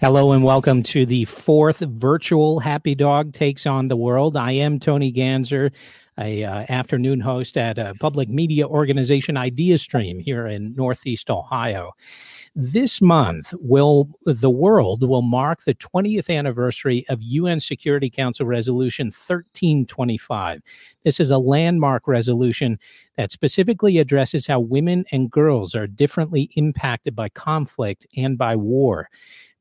Hello and welcome to the fourth virtual Happy Dog Takes on the World. I am Tony Ganzer, a uh, afternoon host at a public media organization IdeaStream here in Northeast Ohio. This month, will the world will mark the 20th anniversary of UN Security Council Resolution 1325. This is a landmark resolution that specifically addresses how women and girls are differently impacted by conflict and by war.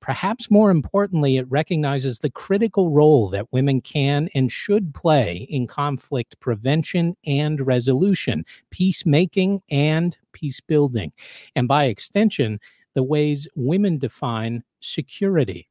Perhaps more importantly, it recognizes the critical role that women can and should play in conflict prevention and resolution, peacemaking and peace building, and by extension, the ways women define security.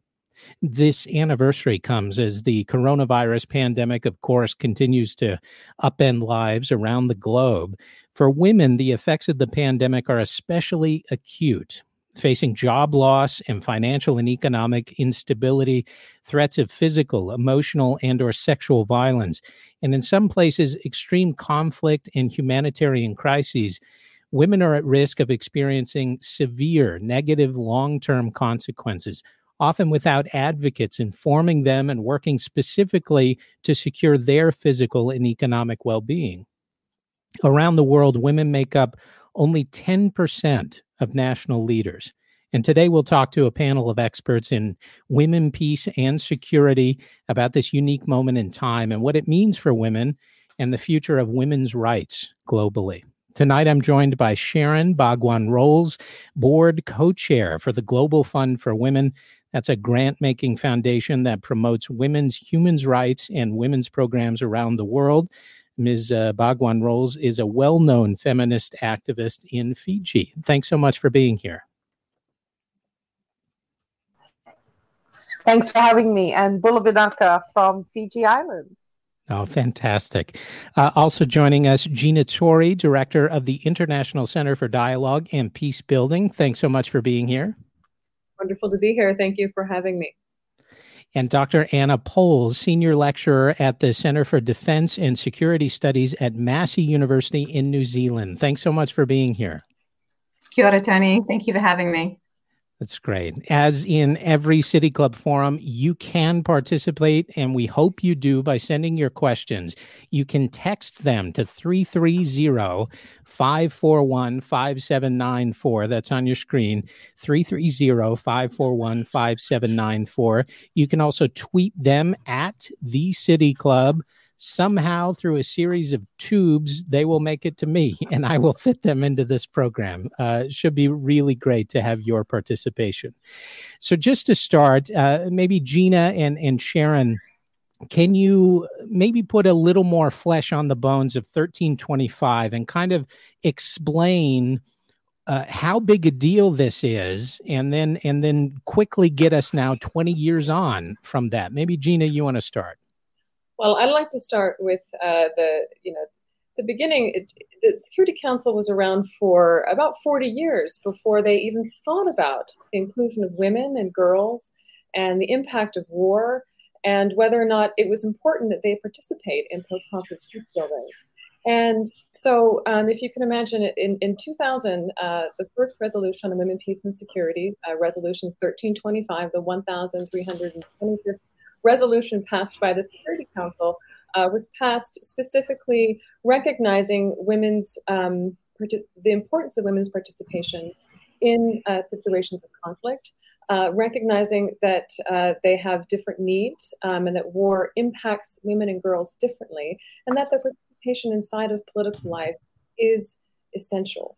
This anniversary comes as the coronavirus pandemic, of course, continues to upend lives around the globe. For women, the effects of the pandemic are especially acute facing job loss and financial and economic instability threats of physical emotional and or sexual violence and in some places extreme conflict and humanitarian crises women are at risk of experiencing severe negative long term consequences, often without advocates informing them and working specifically to secure their physical and economic well being. Around the world, women make up only 10% of national leaders. And today we'll talk to a panel of experts in women, peace, and security about this unique moment in time and what it means for women and the future of women's rights globally. Tonight, I'm joined by Sharon Bhagwan Rolls, board co chair for the Global Fund for Women. That's a grant making foundation that promotes women's human rights and women's programs around the world. Ms. Uh, Bhagwan Rolls is a well known feminist activist in Fiji. Thanks so much for being here. Thanks for having me. And Bula Vinaka from Fiji Islands. Oh, fantastic. Uh, also joining us, Gina Torry, Director of the International Center for Dialogue and Peace Building. Thanks so much for being here. Wonderful to be here. Thank you for having me. And Dr. Anna Powles, Senior Lecturer at the Center for Defense and Security Studies at Massey University in New Zealand. Thanks so much for being here. Kia ora, Tony. Thank you for having me. That's great. As in every City Club forum, you can participate, and we hope you do by sending your questions. You can text them to 330 541 5794. That's on your screen 330 541 5794. You can also tweet them at the City Club somehow through a series of tubes they will make it to me and i will fit them into this program. Uh, should be really great to have your participation. So just to start uh, maybe gina and, and sharon can you maybe put a little more flesh on the bones of 1325 and kind of explain uh, how big a deal this is and then and then quickly get us now 20 years on from that? Maybe gina you want to start well, I'd like to start with uh, the, you know, the beginning. It, the Security Council was around for about 40 years before they even thought about the inclusion of women and girls and the impact of war and whether or not it was important that they participate in post-conflict peace building. And so, um, if you can imagine, in, in 2000, uh, the first resolution on women, peace, and security, uh, Resolution 1325, the 1,325th resolution passed by the Security Council uh, was passed specifically recognizing women's um, the importance of women's participation in uh, situations of conflict, uh, recognizing that uh, they have different needs um, and that war impacts women and girls differently, and that their participation inside of political life is essential.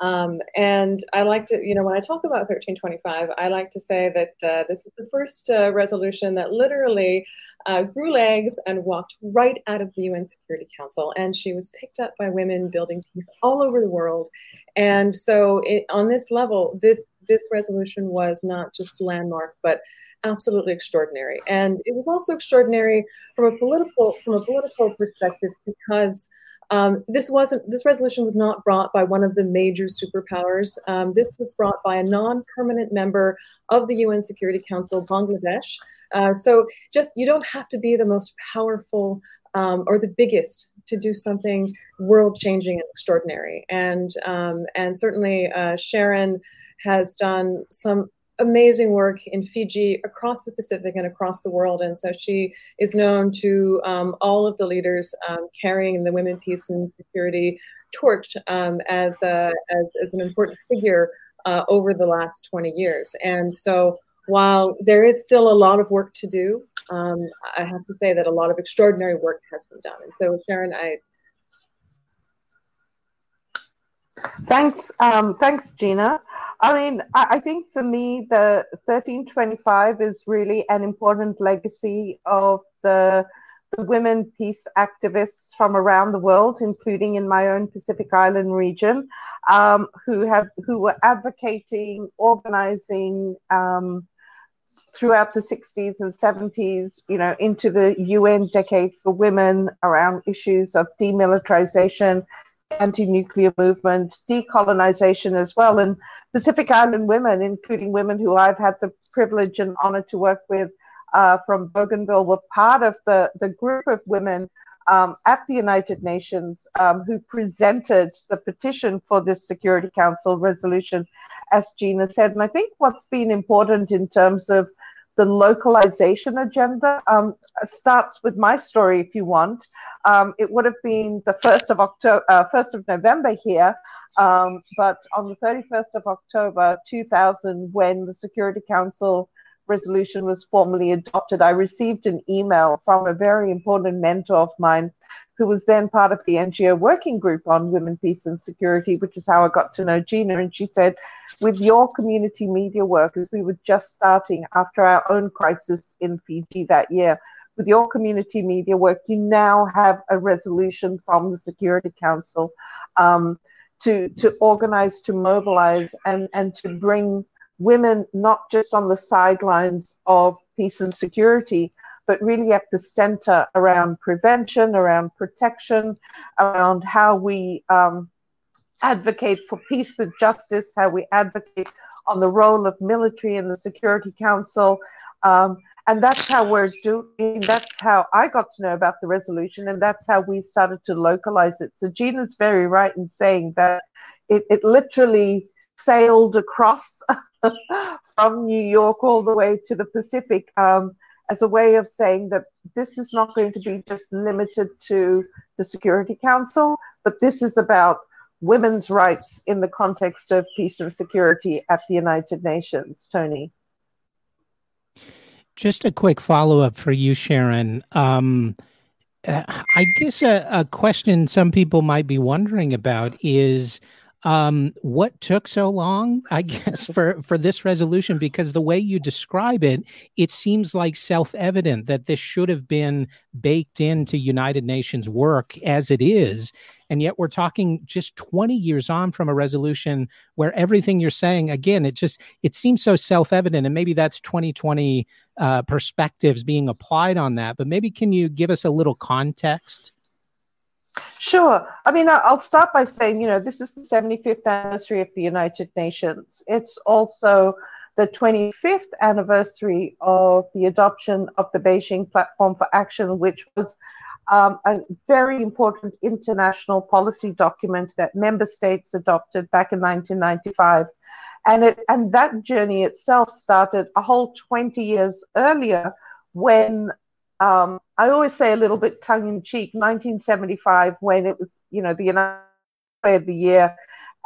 Um, and I like to, you know, when I talk about 1325, I like to say that uh, this is the first uh, resolution that literally uh, grew legs and walked right out of the UN Security Council. And she was picked up by women building peace all over the world. And so, it, on this level, this this resolution was not just landmark, but absolutely extraordinary. And it was also extraordinary from a political from a political perspective because um, this wasn't this resolution was not brought by one of the major superpowers. Um, this was brought by a non-permanent member of the UN Security Council, Bangladesh. Uh, so just you don't have to be the most powerful um, or the biggest to do something world-changing and extraordinary. And um, and certainly uh, Sharon has done some amazing work in Fiji, across the Pacific, and across the world. And so she is known to um, all of the leaders um, carrying the women, peace, and security torch um, as, a, as, as an important figure uh, over the last 20 years. And so while there is still a lot of work to do, um, I have to say that a lot of extraordinary work has been done. And so, Sharon, I Thanks, um, thanks, Gina. I mean, I, I, think for me, the 1325 is really an important legacy of the, the women peace activists from around the world, including in my own Pacific Island region, um, who have who were advocating, organizing. Um, throughout the 60s and 70s, you know, into the UN decade for women around issues of demilitarization, anti-nuclear movement, decolonization as well, and Pacific Island women, including women who I've had the privilege and honor to work with uh, from Bougainville, were part of the, the group of women um, at the United Nations um, who presented the petition for this Security Council resolution, as Gina said. And I think what's been important in terms of the localization agenda um, starts with my story, if you want. Um, it would have been the first of October, uh, first of November here, um, but on the 31st of October 2000, when the Security Council resolution was formally adopted, I received an email from a very important mentor of mine who was then part of the NGO working group on women, peace, and security, which is how I got to know Gina. And she said, with your community media workers, we were just starting after our own crisis in Fiji that year, with your community media work, you now have a resolution from the Security Council um, to, to organize, to mobilize, and, and to bring women not just on the sidelines of peace and security, but really at the center around prevention, around protection, around how we um, advocate for peace with justice, how we advocate on the role of military in the Security Council. Um, and that's how we're doing, that's how I got to know about the resolution, and that's how we started to localize it. So Gina's very right in saying that it, it literally sailed across from New York all the way to the Pacific. Um, as a way of saying that this is not going to be just limited to the Security Council, but this is about women's rights in the context of peace and security at the United Nations. Tony. Just a quick follow up for you, Sharon. Um, uh, I guess a, a question some people might be wondering about is um, what took so long, I guess, for, for this resolution? Because the way you describe it, it seems like self evident that this should have been baked into United Nations work as it is. And yet we're talking just 20 years on from a resolution where everything you're saying, again, it just, it seems so self evident. And maybe that's 2020 uh, perspectives being applied on that. But maybe can you give us a little context? Sure. I mean, I'll start by saying, you know, this is the 75th anniversary of the United Nations. It's also the 25th anniversary of the adoption of the Beijing Platform for Action, which was um, a very important international policy document that member states adopted back in 1995. And, it, and that journey itself started a whole 20 years earlier when um, I always say a little bit tongue in cheek, 1975, when it was, you know, the United of the Year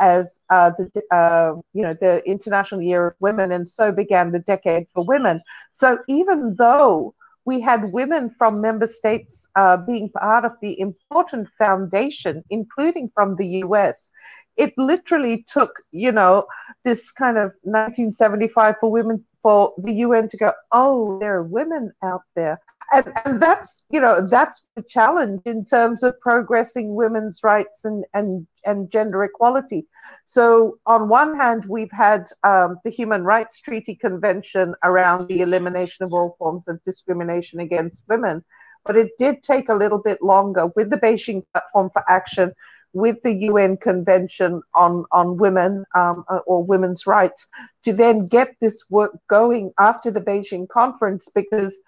as uh, the, uh, you know, the International Year of Women, and so began the Decade for Women. So even though we had women from member states uh, being part of the important foundation, including from the US. It literally took, you know, this kind of 1975 for women for the UN to go, oh, there are women out there. And, and that's you know that's the challenge in terms of progressing women's rights and and and gender equality. So on one hand we've had um, the human rights treaty convention around the elimination of all forms of discrimination against women but it did take a little bit longer with the beijing platform for action with the UN Convention on, on Women um, uh, or Women's Rights to then get this work going after the Beijing conference because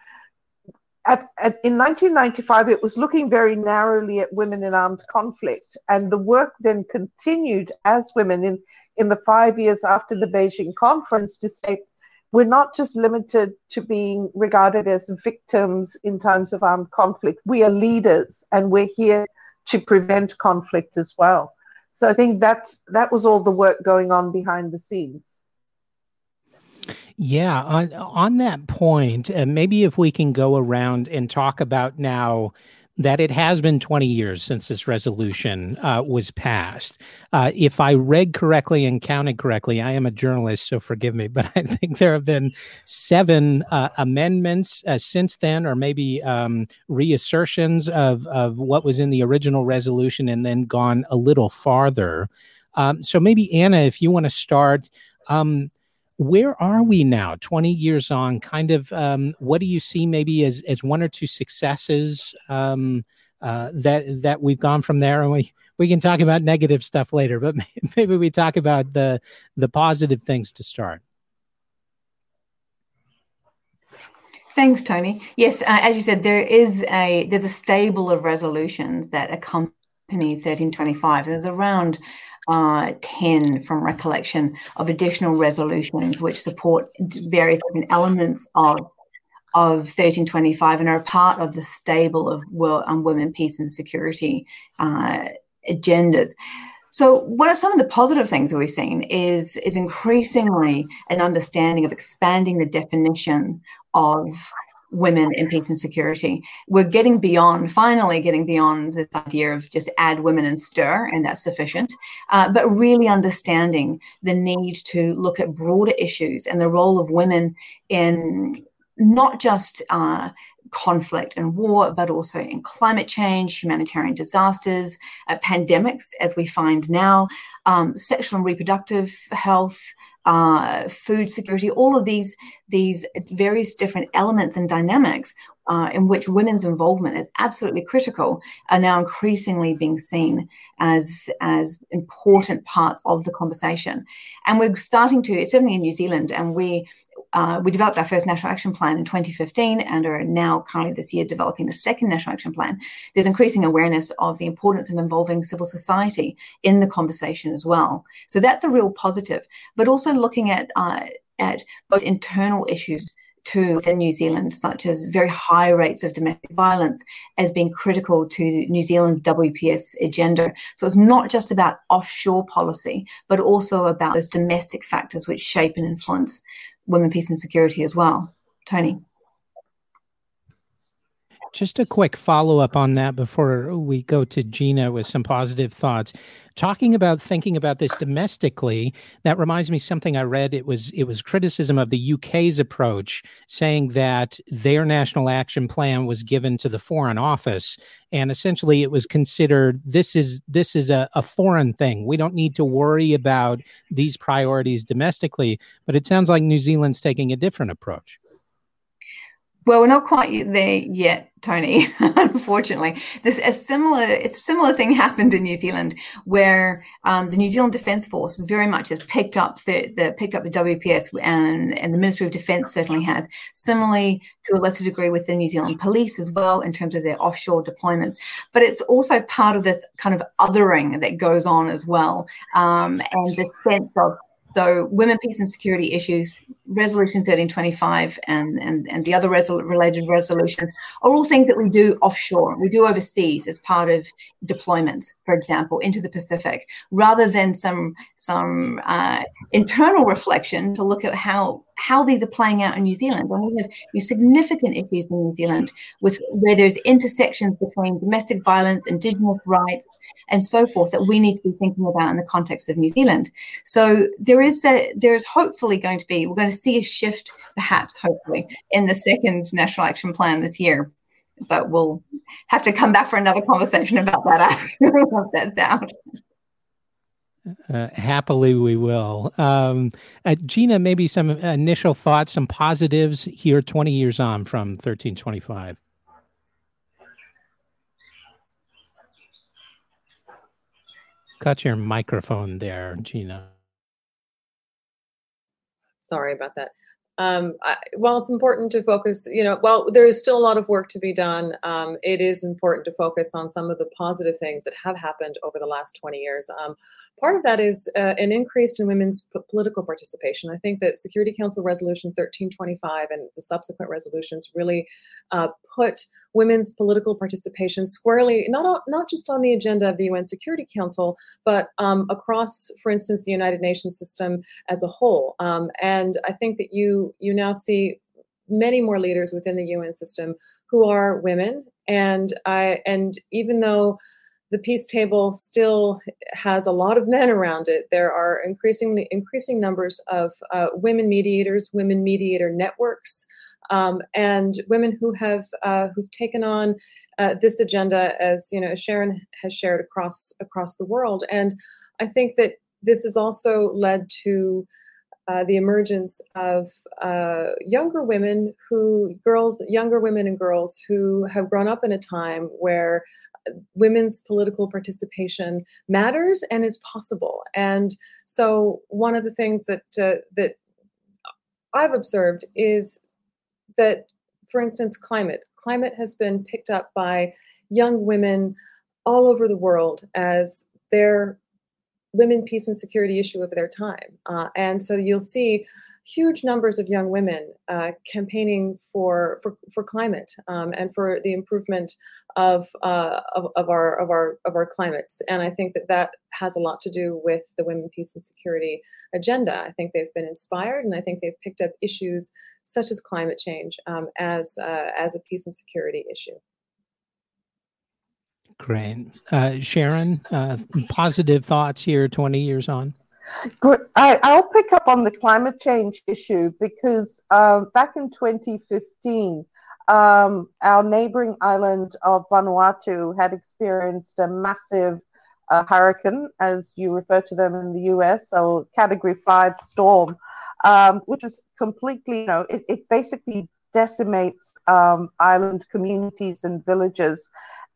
at, at, in 1995, it was looking very narrowly at women in armed conflict, and the work then continued as women in, in the five years after the Beijing conference to say, we're not just limited to being regarded as victims in times of armed conflict. We are leaders and we're here to prevent conflict as well. So I think that that was all the work going on behind the scenes. Yeah, on on that point, uh, maybe if we can go around and talk about now that it has been 20 years since this resolution uh, was passed. Uh, if I read correctly and counted correctly, I am a journalist, so forgive me, but I think there have been seven uh, amendments uh, since then, or maybe um, reassertions of, of what was in the original resolution and then gone a little farther. Um, so maybe, Anna, if you want to start. Um, where are we now 20 years on? Kind of um, what do you see maybe as, as one or two successes um, uh, that that we've gone from there? And we we can talk about negative stuff later but maybe we talk about the the positive things to start. Thanks tony. Yes uh, as you said there is a there's a stable of resolutions that accompany 1325 there's around uh, 10 from recollection of additional resolutions which support various different elements of of 1325 and are a part of the stable of world, um, women, peace, and security uh, agendas. So, what are some of the positive things that we've seen is is increasingly an understanding of expanding the definition of women in peace and security. We're getting beyond, finally getting beyond this idea of just add women and stir, and that's sufficient, uh, but really understanding the need to look at broader issues and the role of women in not just uh, conflict and war, but also in climate change, humanitarian disasters, uh, pandemics, as we find now, um, sexual and reproductive health, uh, food security, all of these these various different elements and dynamics uh, in which women's involvement is absolutely critical are now increasingly being seen as as important parts of the conversation. And we're starting to certainly in new zealand and we uh, we developed our first national action plan in 2015 and are now currently this year developing the second national action plan. There's increasing awareness of the importance of involving civil society in the conversation as well. So that's a real positive, but also looking at, uh, at both internal issues to within New Zealand, such as very high rates of domestic violence, as being critical to New Zealand's WPS agenda. So it's not just about offshore policy, but also about those domestic factors which shape and influence women, peace, and security as well. Tony. Just a quick follow up on that before we go to Gina with some positive thoughts. Talking about thinking about this domestically, that reminds me something I read. It was it was criticism of the UK's approach, saying that their national action plan was given to the Foreign Office, and essentially it was considered this is this is a, a foreign thing. We don't need to worry about these priorities domestically. But it sounds like New Zealand's taking a different approach. Well, we're not quite there yet, Tony. Unfortunately, this a similar a similar thing happened in New Zealand, where um, the New Zealand Defence Force very much has picked up the, the picked up the WPS, and and the Ministry of Defence certainly has. Similarly, to a lesser degree, with the New Zealand Police as well, in terms of their offshore deployments. But it's also part of this kind of othering that goes on as well, um, and the sense of so women, peace and security issues, Resolution 1325 and, and, and the other resol- related resolutions are all things that we do offshore. We do overseas as part of deployments, for example, into the Pacific, rather than some, some uh, internal reflection to look at how how these are playing out in New Zealand. And we have significant issues in New Zealand with where there's intersections between domestic violence, indigenous rights, and so forth that we need to be thinking about in the context of New Zealand. So there is a, there is hopefully going to be we're going to see a shift, perhaps hopefully, in the second National Action Plan this year. But we'll have to come back for another conversation about that after that's out. Uh, happily, we will. Um, uh, Gina, maybe some initial thoughts, some positives here 20 years on from 1325. Cut your microphone there, Gina. Sorry about that. Um, I, while it's important to focus, you know, well, there is still a lot of work to be done. Um, it is important to focus on some of the positive things that have happened over the last 20 years. Um, part of that is uh, an increase in women's p- political participation. I think that Security Council Resolution 1325 and the subsequent resolutions really uh, put women's political participation squarely, not, not just on the agenda of the UN Security Council, but um, across, for instance, the United Nations system as a whole. Um, and I think that you you now see many more leaders within the UN system who are women, and I and even though the peace table still has a lot of men around it. There are increasingly increasing numbers of uh, women mediators, women mediator networks, um, and women who have uh, who've taken on uh, this agenda, as you know, Sharon has shared across across the world. And I think that this has also led to uh, the emergence of uh, younger women who girls younger women and girls who have grown up in a time where women's political participation matters and is possible and so one of the things that uh, that i've observed is that, for instance, climate. Climate has been picked up by young women all over the world as their women, peace, and security issue of their time. Uh, and so you'll see huge numbers of young women uh, campaigning for, for, for climate um, and for the improvement of, uh, of, of, our, of, our, of our climates. And I think that that has a lot to do with the women, peace, and security agenda. I think they've been inspired and I think they've picked up issues such as climate change um, as, uh, as a peace and security issue. Great. Uh, Sharon, uh, positive thoughts here 20 years on? I, will pick up on the climate change issue because uh, back in 2015, um, our neighboring island of Vanuatu had experienced a massive uh, hurricane, as you refer to them in the US, so category five storm, um, which is completely, you know, it, it basically decimates um, island communities and villages.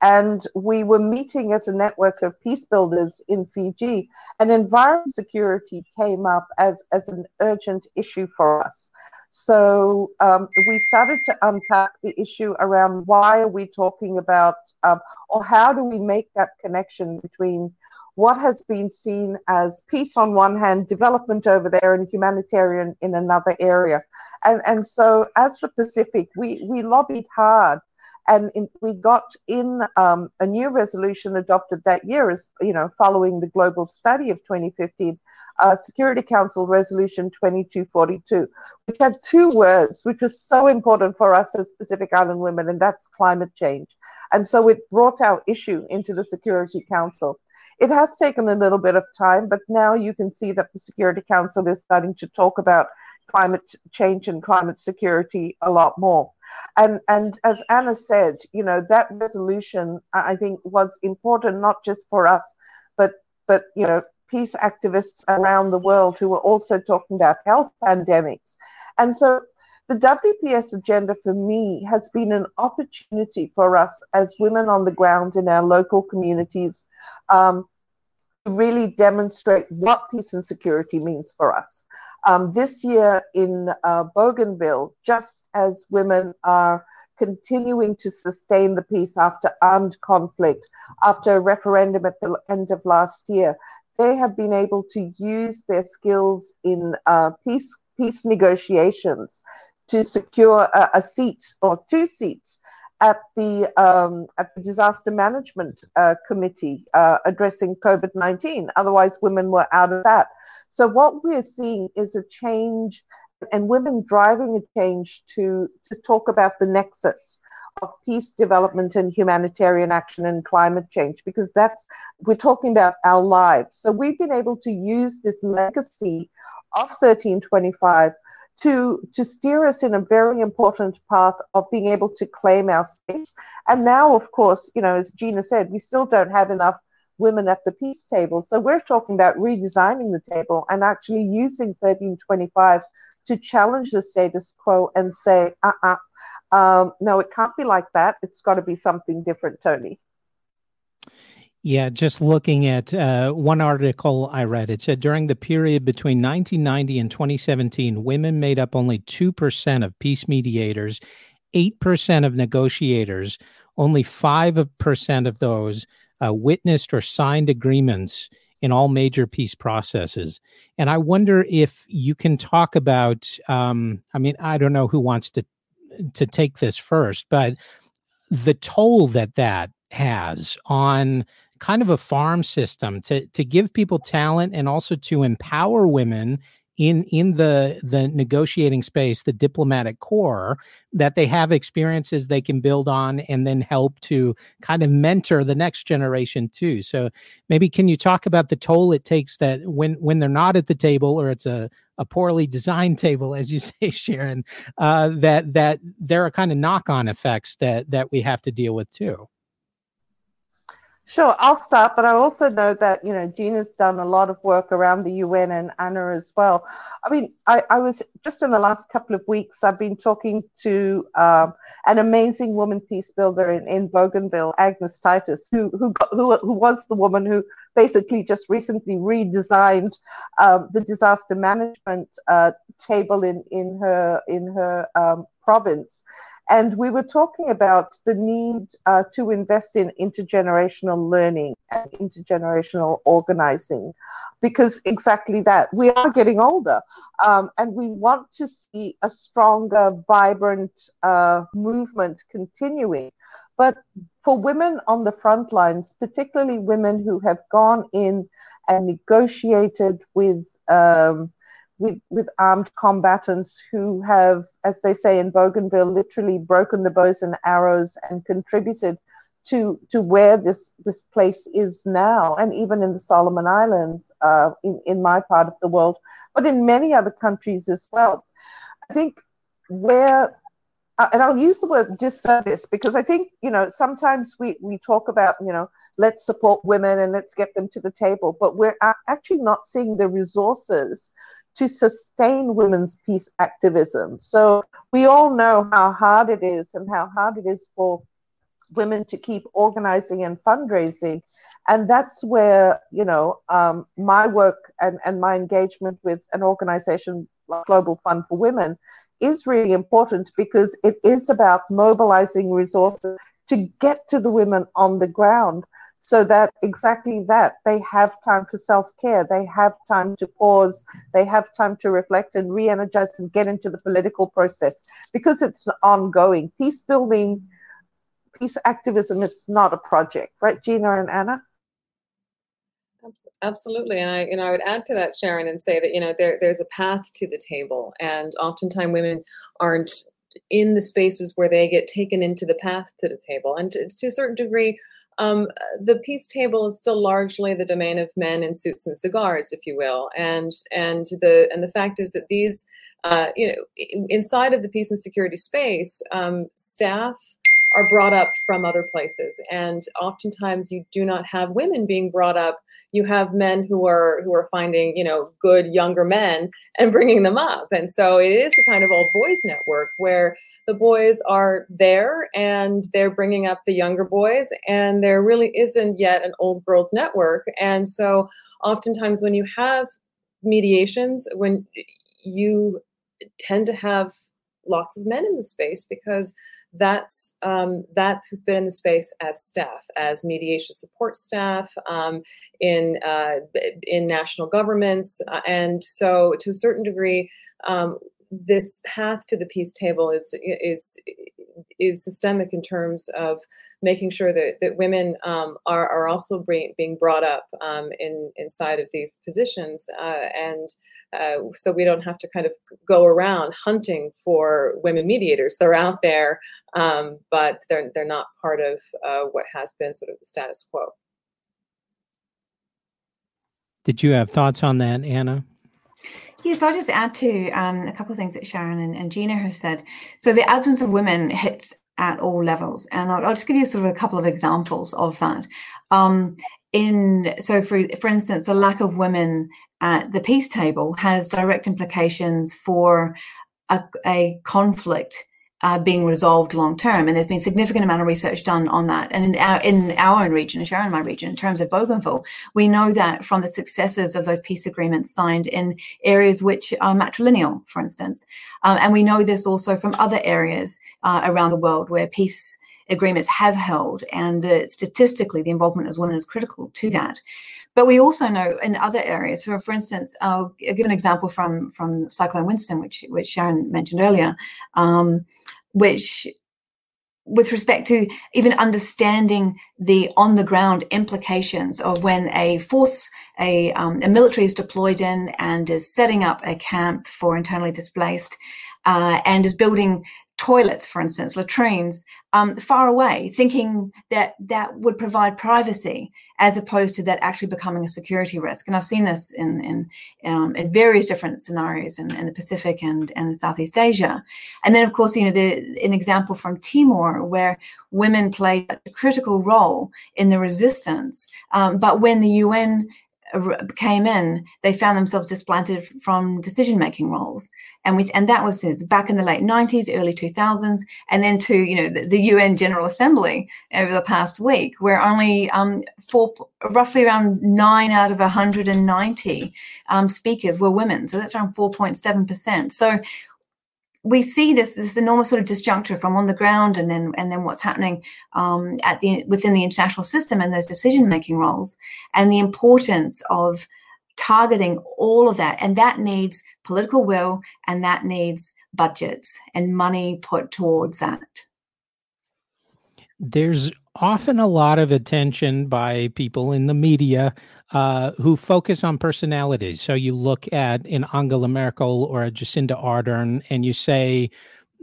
And we were meeting as a network of peace builders in Fiji, and environment security came up as, as an urgent issue for us. So um, we started to unpack the issue around why are we talking about, um, or how do we make that connection between what has been seen as peace on one hand, development over there, and humanitarian in another area. And, and so as the Pacific, we, we lobbied hard and in, we got in um, a new resolution adopted that year, as you know, following the global study of 2015, uh, Security Council Resolution 2242, which had two words, which was so important for us as Pacific Island women, and that's climate change. And so it brought our issue into the Security Council. It has taken a little bit of time, but now you can see that the Security Council is starting to talk about climate change and climate security a lot more. And and as Anna said, you know that resolution I think was important not just for us, but but you know peace activists around the world who were also talking about health pandemics. And so the WPS agenda for me has been an opportunity for us as women on the ground in our local communities um, to really demonstrate what peace and security means for us. Um, this year in uh, Bougainville, just as women are continuing to sustain the peace after armed conflict, after a referendum at the end of last year, they have been able to use their skills in uh, peace peace negotiations to secure a, a seat or two seats at the um, at the disaster management uh, committee uh, addressing COVID nineteen. Otherwise, women were out of that. So what we're seeing is a change, and women driving a change to to talk about the nexus of peace, development, and humanitarian action and climate change, because that's we're talking about our lives. So we've been able to use this legacy of 1325 to to steer us in a very important path of being able to claim our space. And now, of course, you know, as Gina said, we still don't have enough women at the peace table. So we're talking about redesigning the table and actually using 1325 to challenge the status quo and say, uh-uh, um, no, it can't be like that. It's got to be something different, Tony. Yeah, just looking at uh, one article I read, it said during the period between 1990 and 2017, women made up only 2% of peace mediators, 8% of negotiators, only 5% of those uh, witnessed or signed agreements in all major peace processes. And I wonder if you can talk about, um, I mean, I don't know who wants to to take this first, but the toll that that has on kind of a farm system to to give people talent and also to empower women in in the the negotiating space the diplomatic corps that they have experiences they can build on and then help to kind of mentor the next generation too. So maybe can you talk about the toll it takes that when when they're not at the table or it's a a poorly designed table as you say sharon uh, that that there are kind of knock-on effects that that we have to deal with too Sure, I'll start, but I also know that, you know, Gina's done a lot of work around the UN and Anna as well. I mean, I, I was just in the last couple of weeks, I've been talking to um, an amazing woman peace builder in, in Bougainville, Agnes Titus, who, who, who, who was the woman who basically just recently redesigned um, the disaster management uh, table in, in her, in her um, province. And we were talking about the need uh, to invest in intergenerational learning and intergenerational organizing, because exactly that. We are getting older, um, and we want to see a stronger, vibrant uh, movement continuing. But for women on the front lines, particularly women who have gone in and negotiated with um, with, with armed combatants who have, as they say in Bougainville, literally broken the bows and arrows and contributed to to where this this place is now, and even in the Solomon Islands, uh, in in my part of the world, but in many other countries as well. I think where uh, and I'll use the word disservice because I think, you know, sometimes we, we talk about, you know, let's support women and let's get them to the table, but we're actually not seeing the resources to sustain women's peace activism. So we all know how hard it is and how hard it is for women to keep organizing and fundraising. And that's where, you know, um, my work and, and my engagement with an organization like Global Fund for Women is really important because it is about mobilizing resources to get to the women on the ground so that exactly that they have time for self-care they have time to pause they have time to reflect and re-energize and get into the political process because it's ongoing. Peace building peace activism it's not a project right gina and anna? Absolutely, and I, you know, I would add to that, Sharon, and say that you know there, there's a path to the table, and oftentimes women aren't in the spaces where they get taken into the path to the table, and to, to a certain degree, um, the peace table is still largely the domain of men in suits and cigars, if you will, and and the and the fact is that these, uh, you know, inside of the peace and security space, um, staff are brought up from other places, and oftentimes you do not have women being brought up. You have men who are who are finding you know good younger men and bringing them up, and so it is a kind of all boys network where the boys are there and they're bringing up the younger boys, and there really isn't yet an old girls network. And so, oftentimes, when you have mediations, when you tend to have lots of men in the space because that's um, that's who's been in the space as staff, as mediation support staff um, in uh, in national governments, uh, and so to a certain degree, um, this path to the peace table is is is systemic in terms of making sure that, that women um, are, are also bring, being brought up um, in inside of these positions. Uh, and uh, so we don't have to kind of go around hunting for women mediators they're out there um, but they're, they're not part of uh, what has been sort of the status quo did you have thoughts on that anna Yes, I'll just add to um, a couple of things that Sharon and, and, Gina have said. So the absence of women hits at all levels, and I'll, I'll just give you sort of a couple of examples of that. Um, in so for for instance, the lack of women at the peace table has direct implications for a, a conflict uh, being resolved long term. And there's been significant amount of research done on that. And in our, in our own region, in Sharon, my region, in terms of Bougainville, we know that from the successes of those peace agreements signed in areas which are matrilineal, for instance. Um, and we know this also from other areas uh, around the world where peace agreements have held. And uh, statistically, the involvement of women is critical to that. But we also know in other areas, so for instance, I'll give an example from, from Cyclone Winston, which, which Sharon mentioned earlier, um, which with respect to even understanding the on the ground implications of when a force, a, um, a military is deployed in and is setting up a camp for internally displaced uh, and is building toilets, for instance, latrines, um, far away, thinking that that would provide privacy as opposed to that actually becoming a security risk. And I've seen this in in, um, in various different scenarios in, in, the Pacific and, and Southeast Asia. And then, of course, you know, the, an example from Timor where women played a critical role in the resistance. Um, but when the UN came in, they found themselves displanted from decision making roles, and with and that was back in the late nineties, early two thousands, and then to you know the, the, UN General Assembly over the past week, where only um, four, roughly around nine out of hundred and ninety um, speakers were women, so that's around four point seven percent. So we see this this enormous sort of disjuncture from on the ground and then and then what's happening um, at the within the international system and those decision making roles and the importance of targeting all of that. And that needs political will and that needs budgets and money put towards that. There's often a lot of attention by people in the media uh, who focus on personalities. So you look at an Angela Merkel or a Jacinda Ardern, and you say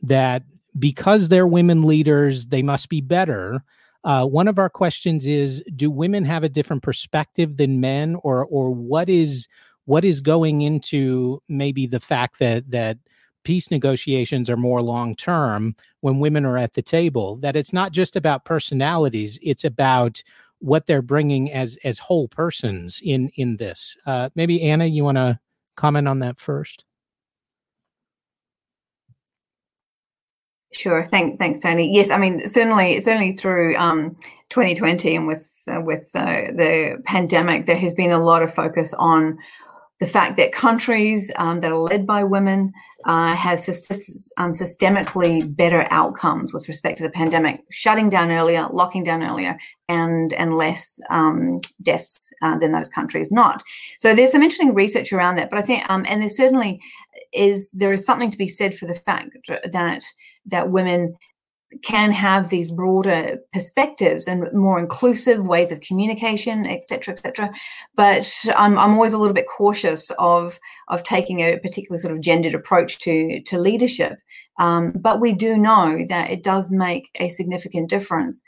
that because they're women leaders, they must be better. Uh, one of our questions is: Do women have a different perspective than men, or or what is what is going into maybe the fact that that peace negotiations are more long term when women are at the table? That it's not just about personalities; it's about what they're bringing as as whole persons in in this. Uh, maybe Anna, you want to comment on that first? Sure. Thanks. Thanks, Tony. Yes, I mean certainly certainly through um, 2020 and with uh, with uh, the pandemic, there has been a lot of focus on the fact that countries um, that are led by women uh, have um, systemically better outcomes with respect to the pandemic, shutting down earlier, locking down earlier, and and less um, deaths uh, than those countries not. So there's some interesting research around that. But I think, um, and there certainly is there is something to be said for the fact that that women can have these broader perspectives and more inclusive ways of communication, etc., etc. But I'm, I'm always a little bit cautious of of taking a particular sort of gendered approach to to leadership. Um, but we do know that it does make a significant difference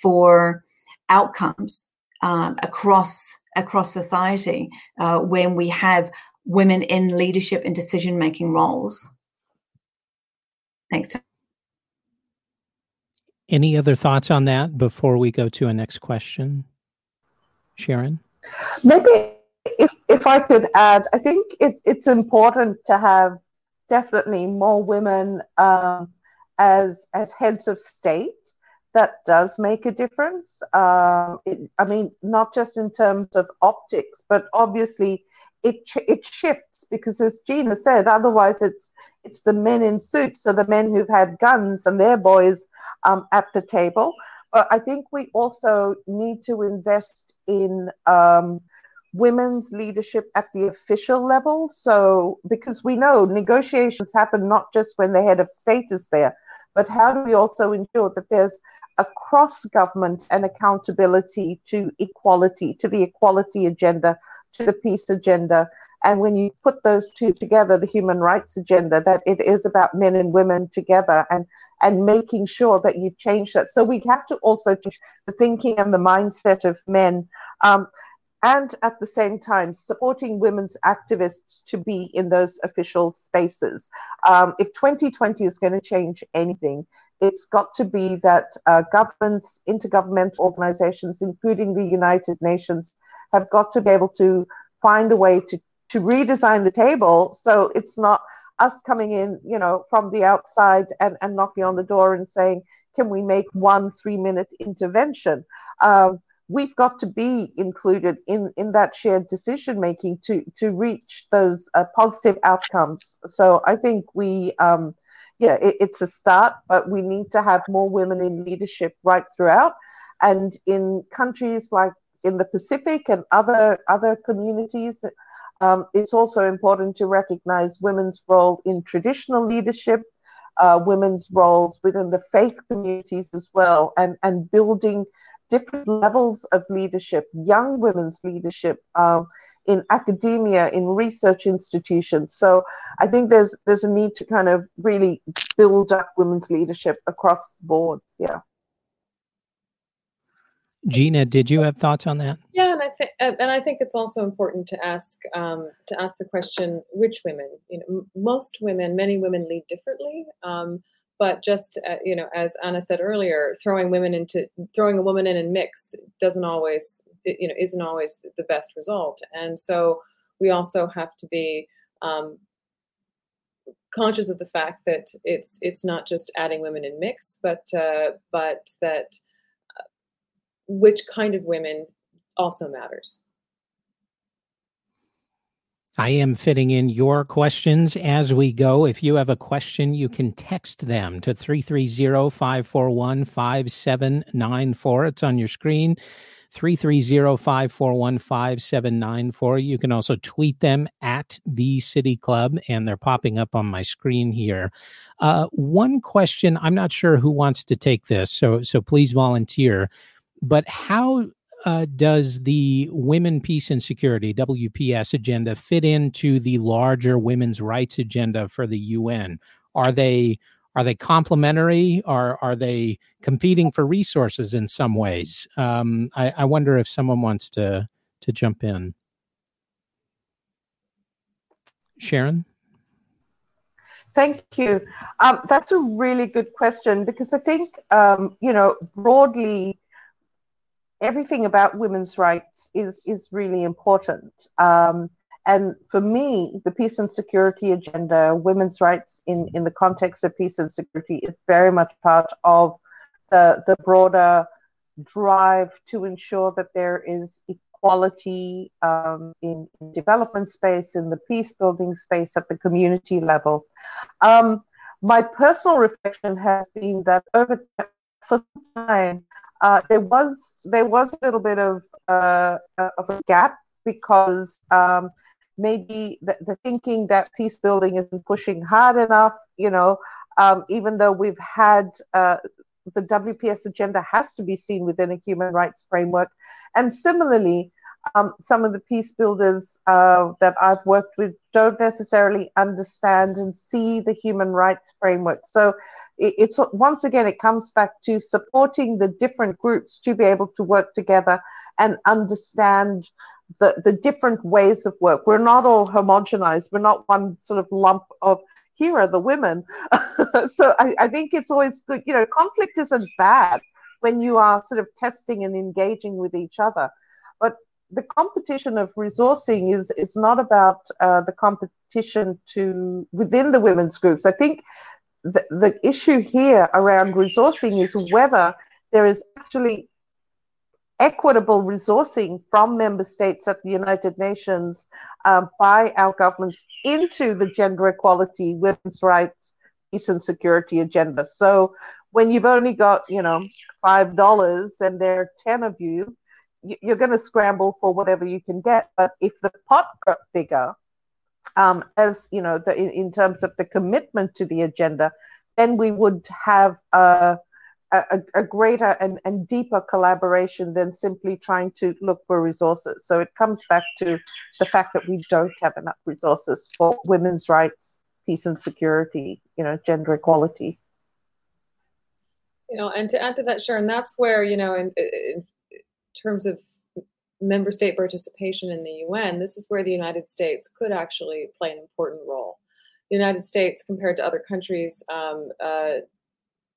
for outcomes um, across across society uh, when we have women in leadership and decision making roles. Thanks. Any other thoughts on that before we go to a next question? Sharon? Maybe if, if I could add, I think it, it's important to have definitely more women um, as, as heads of state. That does make a difference. Uh, it, I mean, not just in terms of optics, but obviously it it shifts because, as Gina said, otherwise it's it's the men in suits, so the men who've had guns and their boys um, at the table. But I think we also need to invest in um, women's leadership at the official level. So, because we know negotiations happen not just when the head of state is there, but how do we also ensure that there's a cross government and accountability to equality, to the equality agenda, to the peace agenda. And when you put those two together, the human rights agenda, that it is about men and women together and, and making sure that you change that. So we have to also change the thinking and the mindset of men. Um, and at the same time supporting women's activists to be in those official spaces. Um, if 2020 is going to change anything, it's got to be that uh, governments, intergovernmental organizations, including the United Nations, have got to be able to find a way to, to redesign the table so it's not us coming in, you know, from the outside and, and knocking on the door and saying, can we make one three minute intervention? Um, we've got to be included in, in that shared decision making to, to reach those uh, positive outcomes. So I think we, um, yeah, it, it's a start, but we need to have more women in leadership right throughout. And in countries like in the Pacific and other other communities, um, it's also important to recognize women's role in traditional leadership, uh, women's roles within the faith communities as well, and and building different levels of leadership, young women's leadership um, in academia, in research institutions. So I think there's there's a need to kind of really build up women's leadership across the board. Yeah. Gina, did you have thoughts on that? Yeah, and I think and I think it's also important to ask um, to ask the question: which women? You know, m- most women, many women lead differently. Um, but just uh, you know, as Anna said earlier, throwing women into throwing a woman in and mix doesn't always you know isn't always the best result. And so we also have to be um, conscious of the fact that it's it's not just adding women in mix, but uh, but that which kind of women also matters. I am fitting in your questions as we go. If you have a question, you can text them to 330 541 5794. It's on your screen. 330 541 5794. You can also tweet them at the City Club, and they're popping up on my screen here. Uh, one question I'm not sure who wants to take this, so, so please volunteer. But how uh, does the Women, Peace, and Security (WPS) agenda fit into the larger women's rights agenda for the UN? Are they are they complementary? Are are they competing for resources in some ways? Um, I, I wonder if someone wants to to jump in. Sharon. Thank you. Um, that's a really good question because I think, um, you know, broadly, everything about women's rights is is really important. Um, and for me, the peace and security agenda, women's rights in, in the context of peace and security, is very much part of the, the broader drive to ensure that there is equality um, in, in, development space, in the peace building space at the community level. Um, my personal reflection has been that over for some time, uh, there was there was a little bit of uh, of a gap because um, maybe the, the, thinking that peace building isn't pushing hard enough, you know, um, even though we've had uh, the WPS agenda has to be seen within a human rights framework, and similarly, um, some of the peace builders uh, that I've worked with don't necessarily understand and see the human rights framework. So it, it's once again, it comes back to supporting the different groups to be able to work together and understand the, the different ways of work. We're not all homogenized. We're not one sort of lump of here are the women. so I, I think it's always good. You know, conflict isn't bad when you are sort of testing and engaging with each other. But the competition of resourcing is is not about uh, the competition to within the women's groups. I think the, the issue here around resourcing is whether there is actually equitable resourcing from member states at the United Nations uh, by our governments into the gender equality, women's rights, peace and security agenda. So when you've only got, you know, five dollars and there are ten of you, you're going to scramble for whatever you can get. But if the pot got bigger, um, as you know, the, in, in, terms of the commitment to the agenda, then we would have a, a, a greater and, and, deeper collaboration than simply trying to look for resources. So it comes back to the fact that we don't have enough resources for women's rights, peace and security, you know, gender equality. You know, and to add to that, Sharon, that's where you know, in, in terms of member state participation in the UN, this is where the United States could actually play an important role. The United States, compared to other countries, um, uh,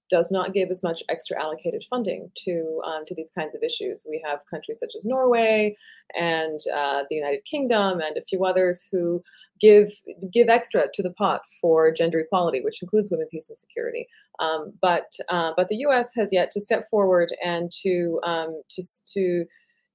does not give as much extra allocated funding to um, to these kinds of issues. We have countries such as Norway and uh, the United Kingdom and a few others who give give extra to the pot for gender equality, which includes women, peace, and security. Um, but uh, but the U.S. has yet to step forward and to um, to to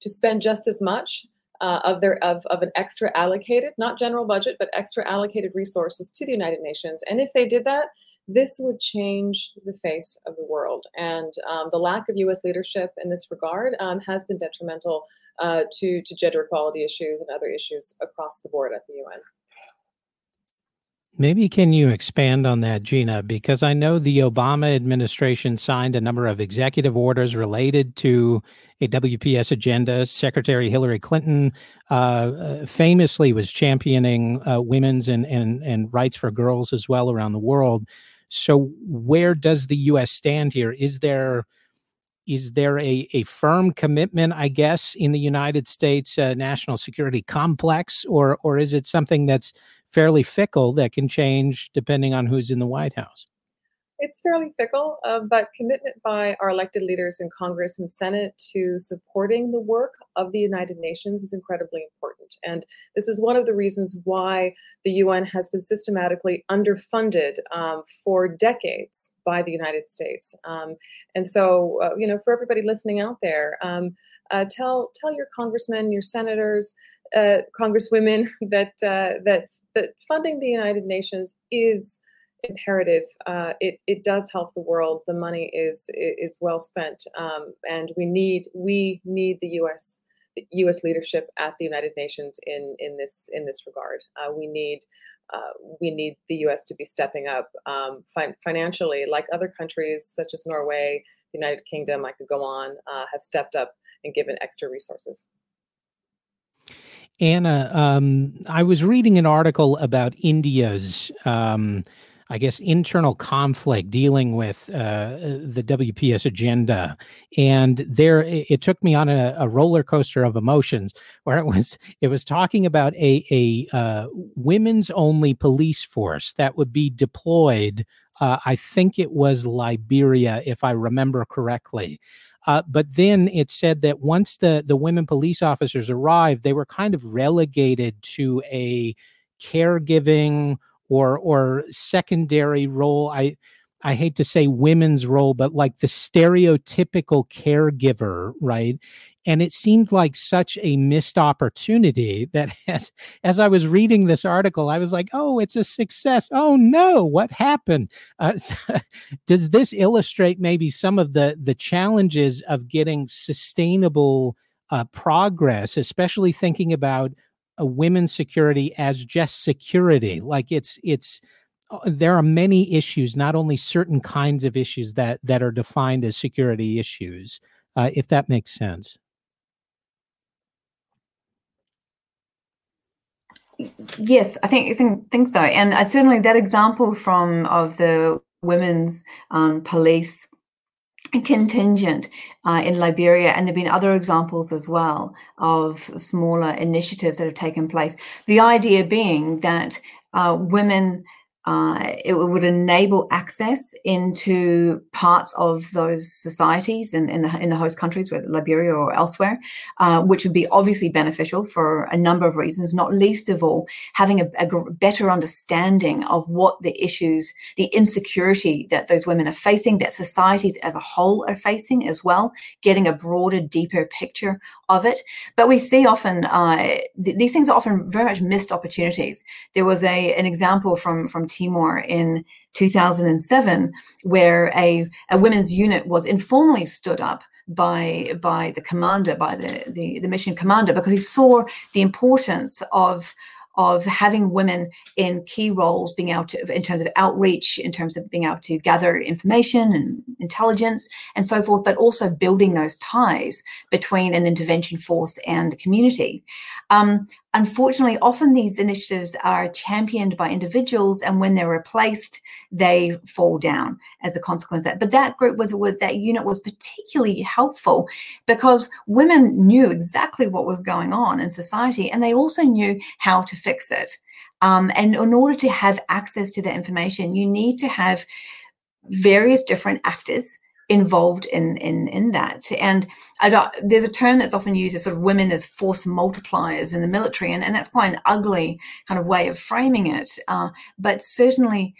to spend just as much uh, of their of, of an extra allocated, not general budget, but extra allocated resources to the United Nations. And if they did that, this would change the face of the world. And um, the lack of U.S. leadership in this regard um, has been detrimental uh, to to gender equality issues and other issues across the board at the UN. Maybe can you expand on that, Gina? Because I know the Obama administration signed a number of executive orders related to a WPS agenda. Secretary Hillary Clinton uh, uh, famously was championing uh, women's and, and, and rights for girls as well around the world. So, where does the U.S. stand here? Is there is there a, a firm commitment, I guess, in the United States uh, national security complex, or or is it something that's fairly fickle that can change depending on who's in the White House. It's fairly fickle, uh, but commitment by our elected leaders in Congress and Senate to supporting the work of the United Nations is incredibly important. And this is one of the reasons why the UN has been systematically underfunded um, for decades by the United States. Um, and so, uh, you know, for everybody listening out there, um, uh, tell tell your congressmen, your senators, uh, congresswomen that uh, that that funding the United Nations is imperative. Uh, it it does help the world. The money is is well spent, um, and we need we need the U.S. The U.S. leadership at the United Nations in in this in this regard. Uh, we need. Uh, we need the U.S. to be stepping up um, fin- financially, like other countries such as Norway, the United Kingdom. I could go on, uh, have stepped up and given extra resources. Anna, um, I was reading an article about India's, um, I guess, internal conflict dealing with uh, the WPS agenda, and there it took me on a, a, roller coaster of emotions, where it was it was talking about a a uh, women's only police force that would be deployed. Uh, I think it was Liberia, if I remember correctly. Uh, but then it said that once the the women police officers arrived, they were kind of relegated to a caregiving or or secondary role. I I hate to say women's role, but like the stereotypical caregiver, right? And it seemed like such a missed opportunity that as as I was reading this article, I was like, "Oh, it's a success! Oh no, what happened?" Uh, does this illustrate maybe some of the the challenges of getting sustainable uh, progress, especially thinking about a women's security as just security? Like it's it's uh, there are many issues, not only certain kinds of issues that that are defined as security issues. Uh, if that makes sense. Yes, I think I think so, and uh, certainly that example from of the women's um, police contingent uh, in Liberia, and there've been other examples as well of smaller initiatives that have taken place. The idea being that uh, women uh, it would enable access into parts of those societies in, in, the, in the host countries, whether Liberia or elsewhere, uh, which would be obviously beneficial for a number of reasons, not least of all, having a, a, better understanding of what the issues, the insecurity that those women are facing, that societies as a whole are facing as well, getting a broader, deeper picture of it. But we see often uh, th- these things are often very much missed opportunities. There was a an example from from Timor in 2007 where a, a women's unit was informally stood up by by the commander by the, the the mission commander because he saw the importance of of having women in key roles, being able to, in terms of outreach, in terms of being able to gather information and intelligence and so forth, but also building those ties between an intervention force and the community. Um, unfortunately, often these initiatives are championed by individuals, and when they're replaced, they fall down as a consequence of that. But that group was was that unit was particularly helpful because women knew exactly what was going on in society, and they also knew how to fix it. Um, and in order to have access to that information, you need to have various different actors involved in in in that. And there's a term that's often used as sort of women as force multipliers in the military, and, and that's quite an ugly kind of way of framing it. Uh, but certainly,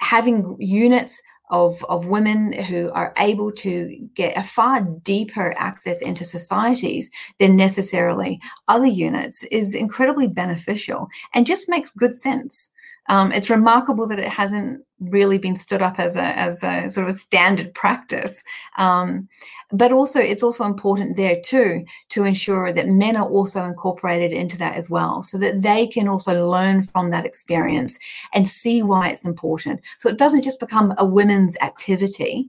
having units of, of women who are able to get a far deeper access into societies than necessarily other units is incredibly beneficial and just makes good sense. Um, it's remarkable that it hasn't really been stood up as a as a sort of a standard practice, um, but also it's also important there too to ensure that men are also incorporated into that as well, so that they can also learn from that experience and see why it's important. So it doesn't just become a women's activity,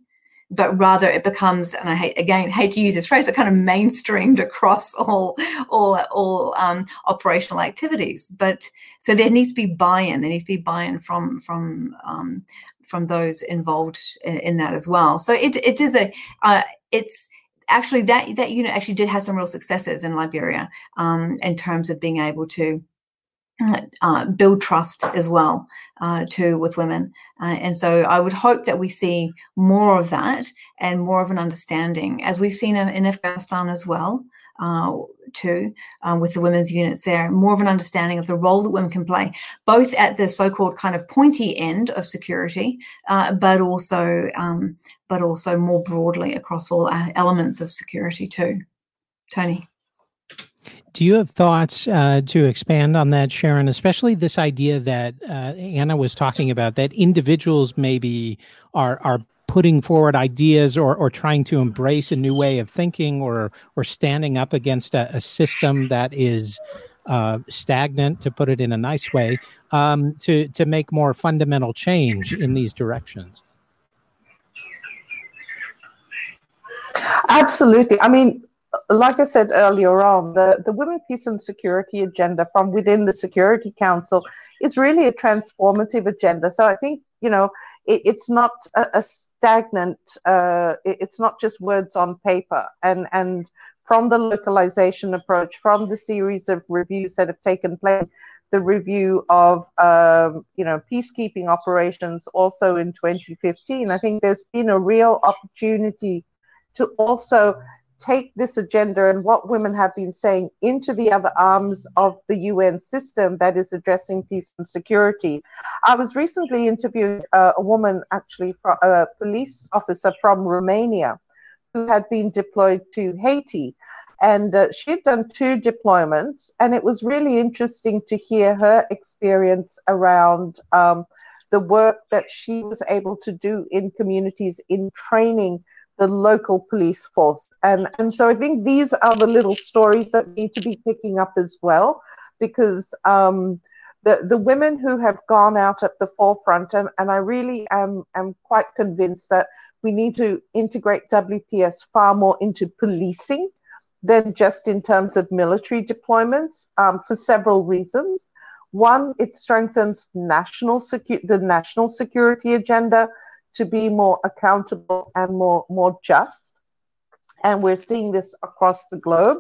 but rather it becomes, and I hate again hate to use this phrase, but kind of mainstreamed across all all all um, operational activities. But so there needs to be buy-in. There needs to be buy-in from from um, from those involved in, in, that as well. So it it is a uh, it's actually that that unit actually did have some real successes in Liberia um, in terms of being able to uh, build trust as well uh, too with women. Uh, and so i would hope that we see more of that and more of an understanding as we've seen in afghanistan as well uh, too um, with the women's units there more of an understanding of the role that women can play both at the so-called kind of pointy end of security uh, but also um, but also more broadly across all uh, elements of security too. Tony do you have thoughts uh, to expand on that, Sharon? Especially this idea that uh, Anna was talking about that individuals maybe are are putting forward ideas or or trying to embrace a new way of thinking or or standing up against a, a system that is uh, stagnant, to put it in a nice way, um, to to make more fundamental change in these directions. Absolutely. I mean, like I said earlier on, the, the Women, Peace and Security agenda from within the Security Council is really a transformative agenda. So I think, you know, it, it's not a, a stagnant, uh, it, it's not just words on paper. And, and from the localization approach, from the series of reviews that have taken place, the review of, um, you know, peacekeeping operations also in 2015, I think there's been a real opportunity to also take this agenda and what women have been saying into the other arms of the UN system that is addressing peace and security. I was recently interviewing uh, a woman, actually, a police officer from Romania, who had been deployed to Haiti. And uh, she had done two deployments, and it was really interesting to hear her experience around um, the work that she was able to do in communities in training the local police force. And, and so I think these are the little stories that need to be picking up as well, because um, the, the women who have gone out at the forefront, and, and I really am, am quite convinced that we need to integrate WPS far more into policing than just in terms of military deployments um, for several reasons. One, it strengthens national secu- the national security agenda to be more accountable and more more just. And we're seeing this across the globe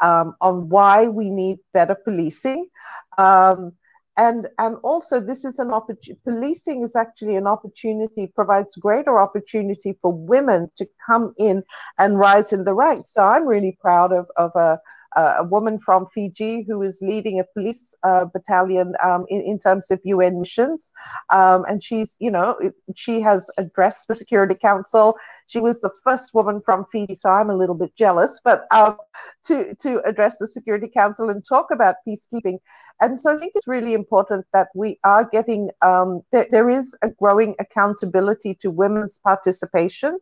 um, on why we need better policing. Um, and, and also this is an opportunity policing is actually an opportunity provides greater opportunity for women to come in and rise in the ranks so i'm really proud of, of a, uh, a woman from Fiji who is leading a police uh, battalion um, in, in terms of UN missions. Um, and she's, you know, she has addressed the Security Council. She was the first woman from Fiji, so I'm a little bit jealous, but um, to, to address the Security Council and talk about peacekeeping. And so I think it's really important that we are getting, um, there, there is a growing accountability to women's participation.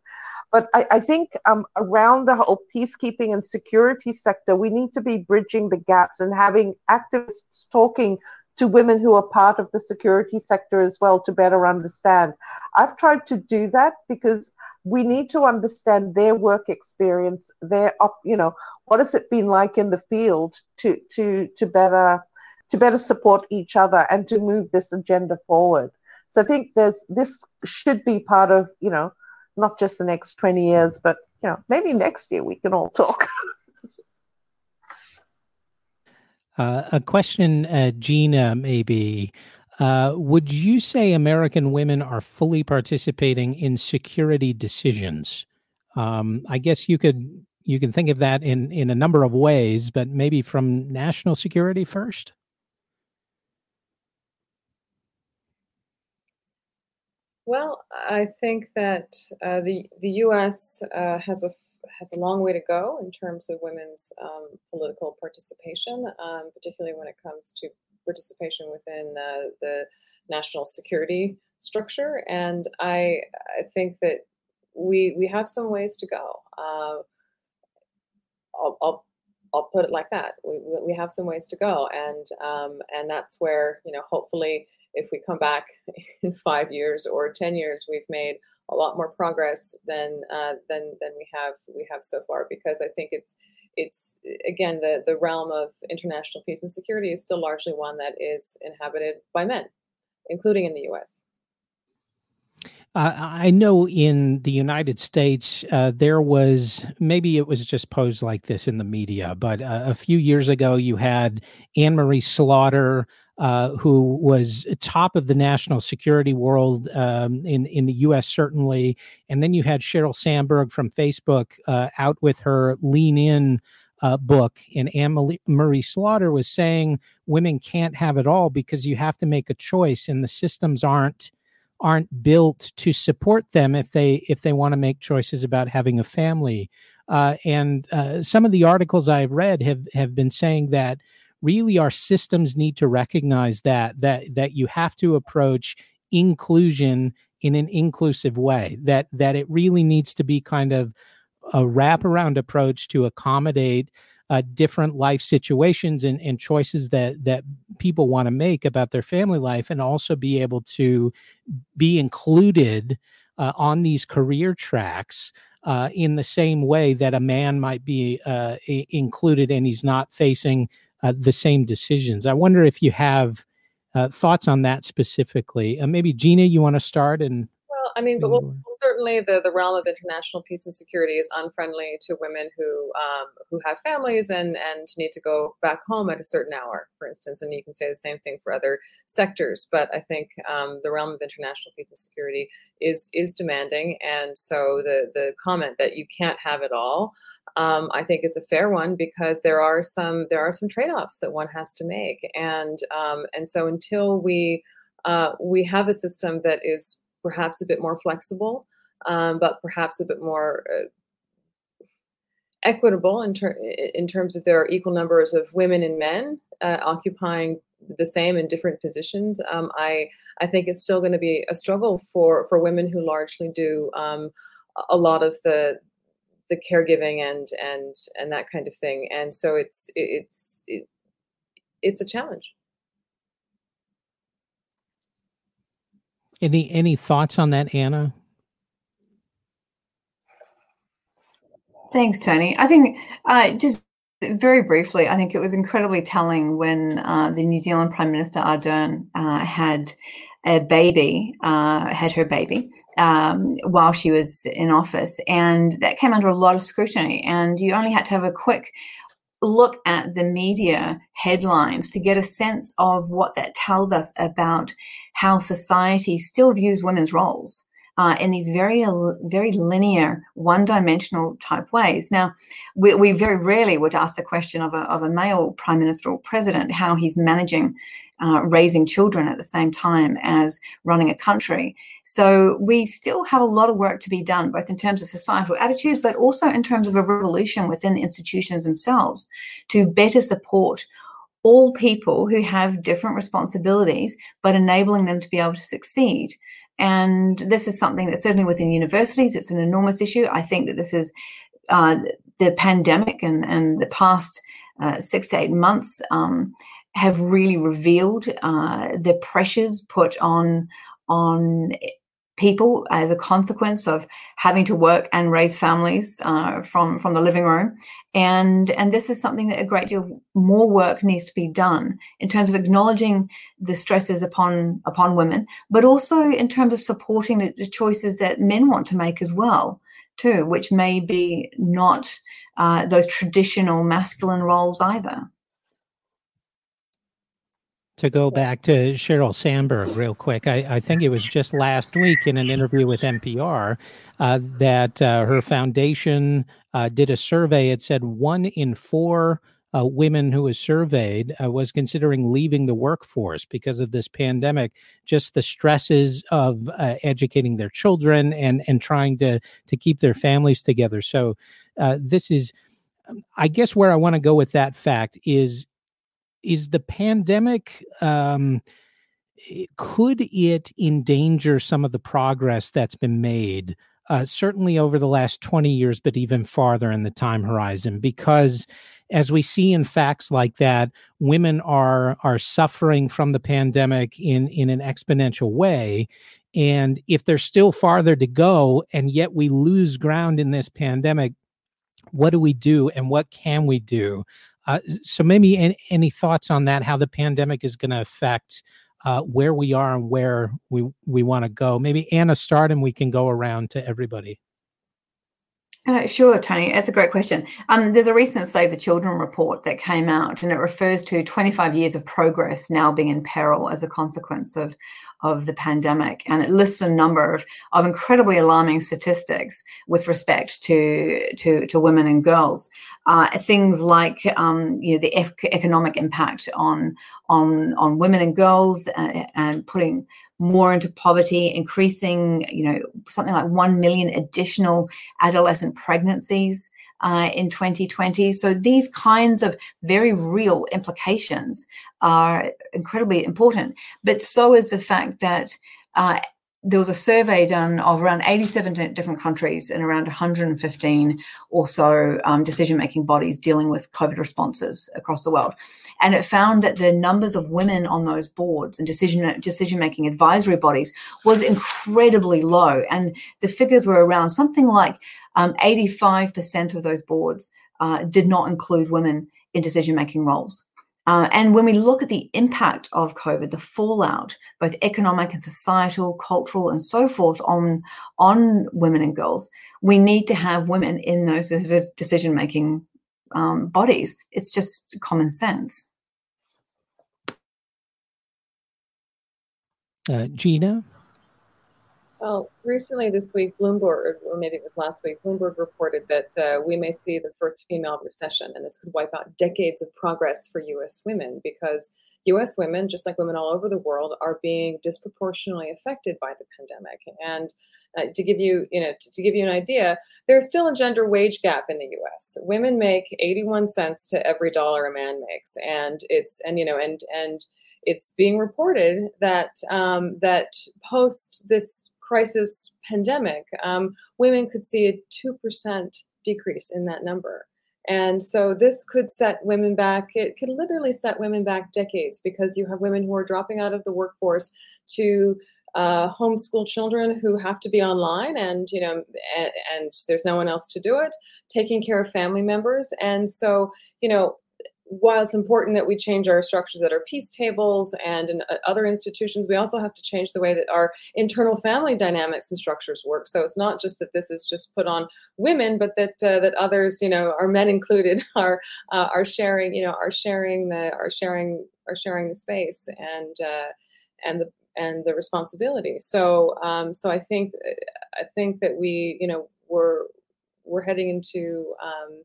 But I, I think um, around the whole peacekeeping and security sector, we need to be bridging the gaps and having activists talking to women who are part of the security sector as well to better understand. I've tried to do that because we need to understand their work experience, their you know, what has it been like in the field to to to better to better support each other and to move this agenda forward. So I think there's this should be part of, you know, not just the next 20 years, but you know, maybe next year we can all talk. uh, a question, uh, Gina, maybe. Uh, would you say American women are fully participating in security decisions? Um, I guess you could you can think of that in in a number of ways, but maybe from national security first. Well, I think that uh, the the U.S. Uh, has a has a long way to go in terms of women's um, political participation, um, particularly when it comes to participation within uh, the national security structure. And I, I think that we we have some ways to go. Uh, I'll, I'll, I'll put it like that. We, we have some ways to go, and um, and that's where you know hopefully if we come back in five years or ten years, we've made a lot more progress than uh, than than we have we have so far. Because I think it's it's again the the realm of international peace and security is still largely one that is inhabited by men, including in the U.S. Uh, I know in the United States, uh, there was maybe it was just posed like this in the media, but uh, a few years ago, you had Anne Marie Slaughter, uh, who was top of the national security world um, in in the U.S. certainly, and then you had Sheryl Sandberg from Facebook uh, out with her Lean In. Uh, book and Anne Marie Slaughter was saying women can't have it all because you have to make a choice and the systems aren't aren't built to support them if they if they want to make choices about having a family. Uh, and uh, some of the articles I've read have have been saying that really our systems need to recognize that that that you have to approach inclusion in an inclusive way that that it really needs to be kind of a wraparound approach to accommodate uh, different life situations and, and choices that that people want to make about their family life and also be able to be included uh, on these career tracks uh, in the same way that a man might be uh, included and he's not facing uh, the same decisions. I wonder if you have uh, thoughts on that specifically. maybe Gina, you want to start and I mean, but we'll, certainly the, the realm of international peace and security is unfriendly to women who um, who have families and and need to go back home at a certain hour, for instance. And you can say the same thing for other sectors. But I think um, the realm of international peace and security is is demanding, and so the the comment that you can't have it all. Um, I think it's a fair one because there are some there are some trade offs that one has to make, and um, and so until we uh, we have a system that is perhaps a bit more flexible, um, but perhaps a bit more uh, equitable in, ter- in terms of there are equal numbers of women and men uh, occupying the same in different positions. Um, I I think it's still going to be a struggle for for women who largely do um, a lot of the the caregiving and and and that kind of thing. And so it's it's it, it's a challenge. Any any thoughts on that, Anna? Thanks, Tony. I think uh, just very briefly, I think it was incredibly telling when uh, the New Zealand Prime Minister Ardern uh, had a baby, uh, had her baby um, while she was in office, and that came under a lot of scrutiny. And you only had to have a quick look at the media headlines to get a sense of what that tells us about how society still views women's roles uh, in these very very linear, one-dimensional type ways. Now, we, we, very rarely would ask the question of a, of a male prime minister or president how he's managing uh, raising children at the same time as running a country. So we still have a lot of work to be done, both in terms of societal attitudes, but also in terms of a revolution within institutions themselves to better support all people who have different responsibilities, but enabling them to be able to succeed. And this is something that certainly within universities, it's an enormous issue. I think that this is uh, the pandemic and, and the past uh, six to eight months um, have really revealed uh, the pressures put on on people as a consequence of having to work and raise families uh, from from the living room. And and this is something that a great deal more work needs to be done in terms of acknowledging the stresses upon upon women but also in terms of supporting the, the choices that men want to make as well too which may be not uh, those traditional masculine roles either to go back to Sheryl Sandberg real quick. I, I, think it was just last week in an interview with NPR uh, that uh, her foundation uh, did a survey. It said one in four uh, women who was surveyed uh, was considering leaving the workforce because of this pandemic. Just the stresses of uh, educating their children and and trying to to keep their families together. So this is. Um, I guess where I want to go with that fact is is the pandemic um, could it endanger some of the progress that's been made uh, certainly over the last 20 years but even farther in the time horizon? Because as we see in facts like that women are are suffering from the pandemic in in an exponential way. And if there's still farther to go and yet we lose ground in this pandemic what do we do and what can we do uh, so maybe any, any, thoughts on that? How the pandemic is going to affect uh, where we are and where we we want to go? Maybe Anna start, and we can go around to everybody. Uh, sure, Tony. That's a great question. Um, there's a recent Save the Children report that came out, and it refers to 25 years of progress now being in peril as a consequence of of the pandemic. And it lists a number of, of incredibly alarming statistics with respect to, to, to women and girls. Uh, things like um, you know the ec- economic impact on on on women and girls uh, and putting more into poverty, increasing you know something like one million additional adolescent pregnancies uh, in 2020. So these kinds of very real implications are incredibly important. But so is the fact that uh, there was a survey done of around 87 different countries and around 115 or so um, decision making bodies dealing with COVID responses across the world. And it found that the numbers of women on those boards and decision decision making advisory bodies was incredibly low. And the figures were around something like um, 85% of those boards uh, did not include women in decision making roles. Uh, and when we look at the impact of COVID, the fallout, both economic and societal, cultural, and so forth, on on women and girls, we need to have women in those decision making um, bodies. It's just common sense. Uh, Gina. Well, recently this week, Bloomberg, or maybe it was last week, Bloomberg reported that uh, we may see the first female recession, and this could wipe out decades of progress for U.S. women because U.S. women, just like women all over the world, are being disproportionately affected by the pandemic. And uh, to give you, you know, to, to, give you an idea, there's still a gender wage gap in the U.S. Women make 81 cents to every dollar a man makes, and it's and you know and and it's being reported that um, that post this crisis pandemic, um, women could see a 2% decrease in that number. And so this could set women back, it could literally set women back decades because you have women who are dropping out of the workforce to uh, homeschool children who have to be online and you know and, and, there's no one else to do it taking care of family members and so you know while it's important that we change our structures at our peace tables and in uh, other institutions, we also have to change the way that our internal family dynamics and structures work. So it's not just that this is just put on women, but that uh, that others, you know, our men included, are uh, are sharing, you know, are sharing the are sharing are sharing the space and uh, and the and the responsibility. So um, so I think I think that we, you know, we're we're heading into um,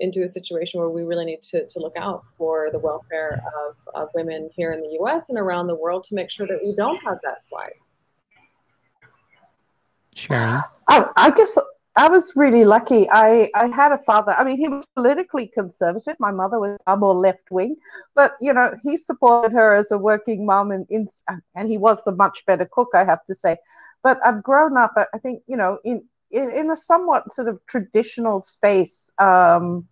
into a situation where we really need to, to look out for the welfare of, of women here in the US and around the world to make sure that we don't have that slide. Sharon? I, I guess I was really lucky. I, I had a father. I mean, he was politically conservative. My mother was far more left wing, but you know, he supported her as a working mom, and in, and he was the much better cook, I have to say. But I've grown up. I think you know, in in, in a somewhat sort of traditional space um,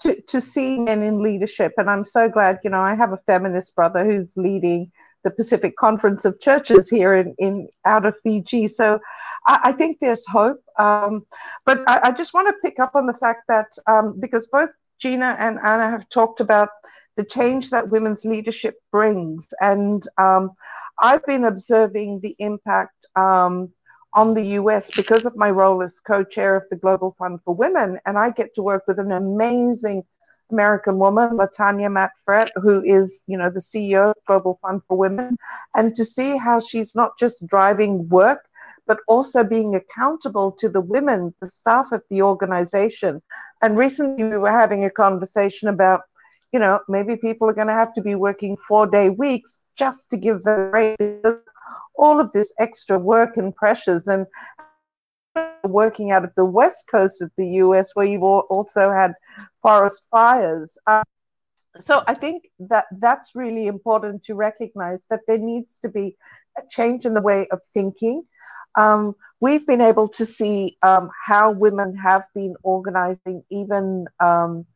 to, to see men in leadership. And I'm so glad, you know, I have a feminist brother who's leading the Pacific Conference of Churches here in, in out of Fiji. So I, I think there's hope. Um, but I, I, just want to pick up on the fact that um, because both Gina and Anna have talked about the change that women's leadership brings. And um, I've been observing the impact um, on the US because of my role as co chair of the Global Fund for Women. And I get to work with an amazing American woman, Latanya Mapp Frett, who is, you know, the CEO of Global Fund for Women, and to see how she's not just driving work, but also being accountable to the women, the staff of the organization. And recently we were having a conversation about, you know, maybe people are going to have to be working four day weeks just to give the rate all of this extra work and pressures. And working out of the west coast of the US, where you've also had forest fires. Um, so I think that that's really important to recognize that there needs to be a change in the way of thinking. Um, we've been able to see um, how women have been organizing even um,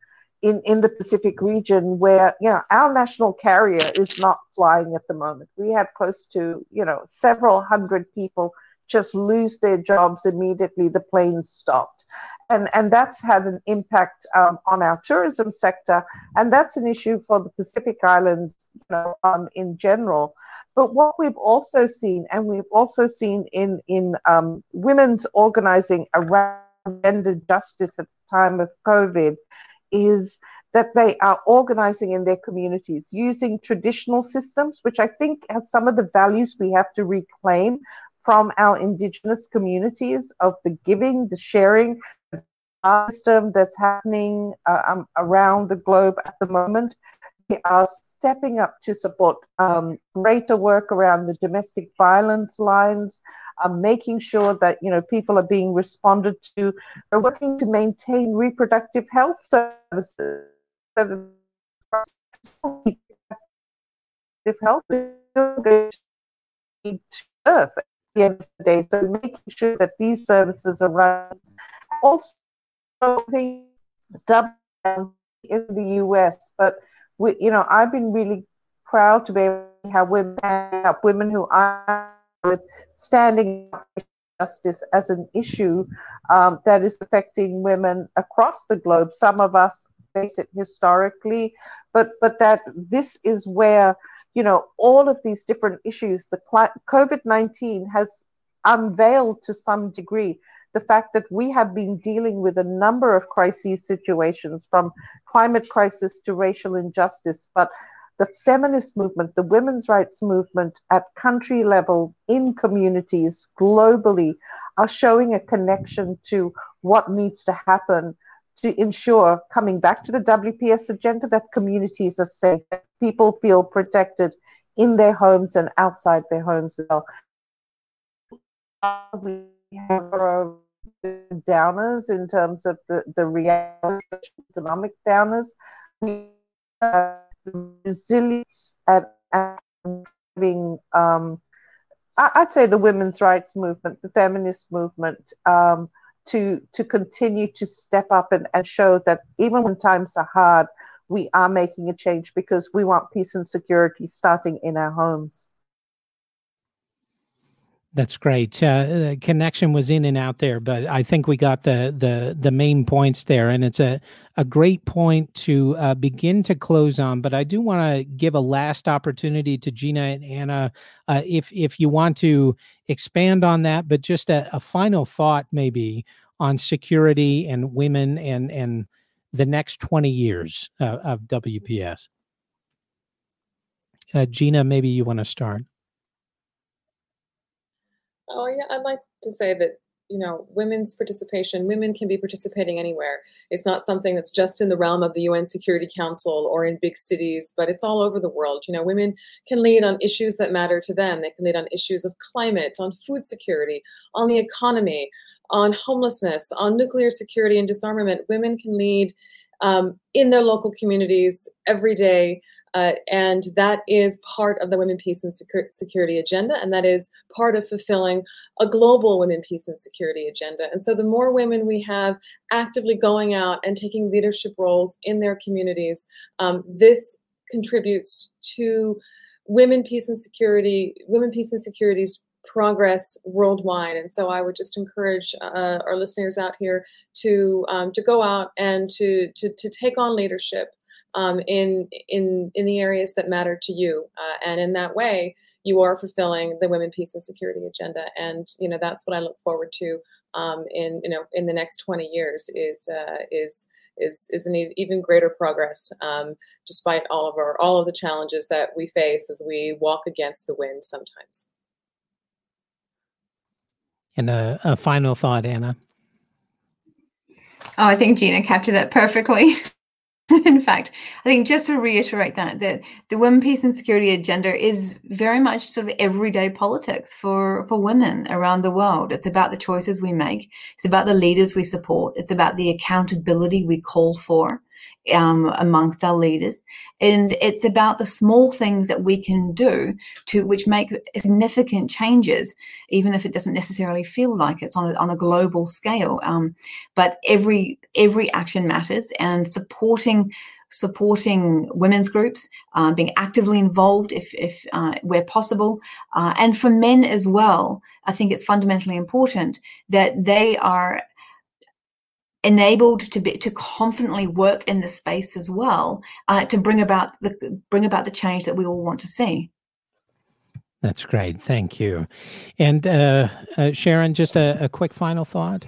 in, in the Pacific region where, you know, our national carrier is not flying at the moment. We had close to, you know, several hundred people just lose their jobs immediately the planes stopped. And, and that's had an impact um, on our tourism sector. And that's an issue for the Pacific Islands you know, um, in general. But what we've also seen, and we've also seen in, in um, women's organizing around gender justice at the time of COVID, is that they are organizing in their communities using traditional systems, which I think has some of the values we have to reclaim from our indigenous communities of the giving, the sharing, the system that's happening uh, um, around the globe at the moment. Are stepping up to support um, greater work around the domestic violence lines, um, making sure that you know people are being responded to. We're working to maintain reproductive health services. Health is earth at the end of the day. So making sure that these services are run. Also, the in the US, but we, you know, I've been really proud to be able to have women help women who are standing up for justice as an issue um, that is affecting women across the globe. Some of us face it historically, but but that this is where you know, all of these different issues, the COVID 19 has unveiled to some degree the fact that we have been dealing with a number of crises situations from climate crisis to racial injustice. But the feminist movement, the women's rights movement at country level, in communities globally, are showing a connection to what needs to happen to ensure, coming back to the WPS agenda, that communities are safe, that people feel protected in their homes and outside their homes as well. We have our downers in terms of the, the reality economic downers. We resilience at, having um, I'd say the women's rights movement, the feminist movement, um, to to continue to step up and, and show that even when times are hard, we are making a change because we want peace and security starting in our homes. That's great. Uh, the connection was in and out there, but I think we got the the the main points there, and it's a a great point to uh, begin to close on. But I do want to give a last opportunity to Gina and Anna, uh, if if you want to expand on that, but just a, a final thought maybe on security and women and and the next twenty years uh, of WPS. Uh, Gina, maybe you want to start. Oh yeah, I'd like to say that you know women's participation women can be participating anywhere. It's not something that's just in the realm of the un security council or in big cities but it's all over the world. You know women can lead on issues that matter to them. They can lead on issues of climate on food security on the economy on homelessness on nuclear security and disarmament. Women can lead um, in their local communities every day uh, and that is part of the Women, Peace, and Security agenda, and that is part of fulfilling a global Women, Peace, and Security agenda. And so, the more women we have actively going out and taking leadership roles in their communities, um, this contributes to women, peace, and security, women, peace, and security's progress worldwide. And so I would just encourage uh, our listeners out here to um, to go out and to, to to take on leadership um, in in in the areas that matter to you, uh, and in that way, you are fulfilling the women, peace, and security agenda. And you know that's what I look forward to um, in you know in the next 20 years is uh, is is is an even greater progress, um, despite all of our all of the challenges that we face as we walk against the wind sometimes. And a, a final thought, Anna. Oh, I think Gina captured that perfectly. in fact, I think just to reiterate that that the women, peace, and security agenda is very much sort of everyday politics for for women around the world. It's about the choices we make. It's about the leaders we support. It's about the accountability we call for um, amongst our leaders, and it's about the small things that we can do to which make significant changes, even if it doesn't necessarily feel like it's on a, on a global scale. Um, but every every action matters, and supporting supporting women's groups, uh, being actively involved if, if uh, where possible, uh, and for men as well. I think it's fundamentally important that they are enabled to be to confidently work in the space as well uh, to bring about the bring about the change that we all want to see. That's great. Thank you. And uh, uh, Sharon, just a, a, quick final thought.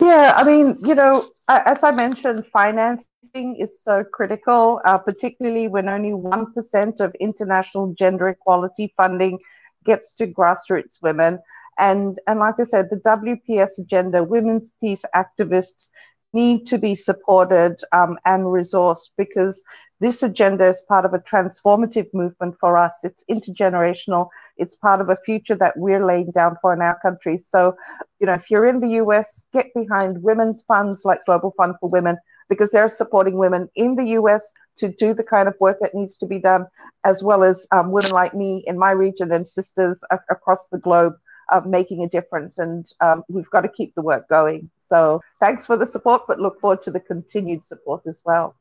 Yeah, I mean, you know, as I mentioned, financing is so critical, uh, particularly when only 1% of international gender equality funding gets to grassroots women. And, and like I said, the WPS agenda, women's peace activists need to be supported um, and resourced because this agenda is part of a transformative movement for us. It's intergenerational. It's part of a future that we're laying down for in our country. So, you know, if you're in the US, get behind women's funds like Global Fund for Women because they're supporting women in the US to do the kind of work that needs to be done, as well as um, women like me in my region and sisters a- across the globe uh, making a difference. And um, we've got to keep the work going. So thanks for the support, but look forward to the continued support as well.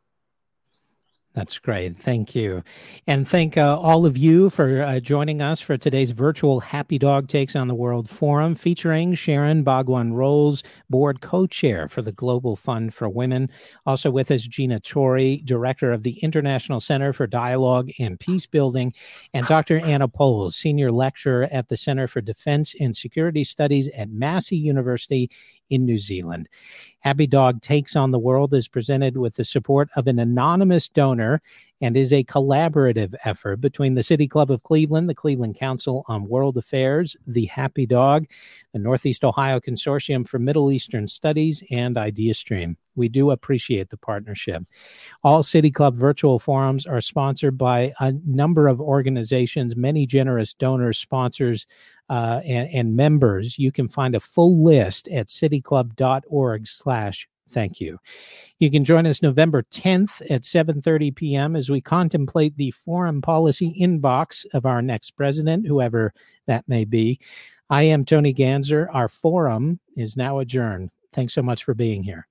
That's great. Thank you. And thank uh, all of you for uh, joining us for today's virtual Happy Dog Takes on the World Forum featuring Sharon Bhagwan Rolls, board co chair for the Global Fund for Women. Also with us, Gina Torry, director of the International Center for Dialogue and Peace Building, and Dr. Anna Powles, senior lecturer at the Center for Defense and Security Studies at Massey University in New Zealand. Happy Dog Takes on the World is presented with the support of an anonymous donor and is a collaborative effort between the City Club of Cleveland, the Cleveland Council on World Affairs, the Happy Dog, the Northeast Ohio Consortium for Middle Eastern Studies, and IdeaStream. We do appreciate the partnership. All City Club virtual forums are sponsored by a number of organizations, many generous donors, sponsors, uh, and, and members. You can find a full list at cityclub.org slash thank you. You can join us November 10th at 7:30 p.m. as we contemplate the foreign policy inbox of our next president, whoever that may be. I am Tony Ganzer. Our forum is now adjourned. Thanks so much for being here.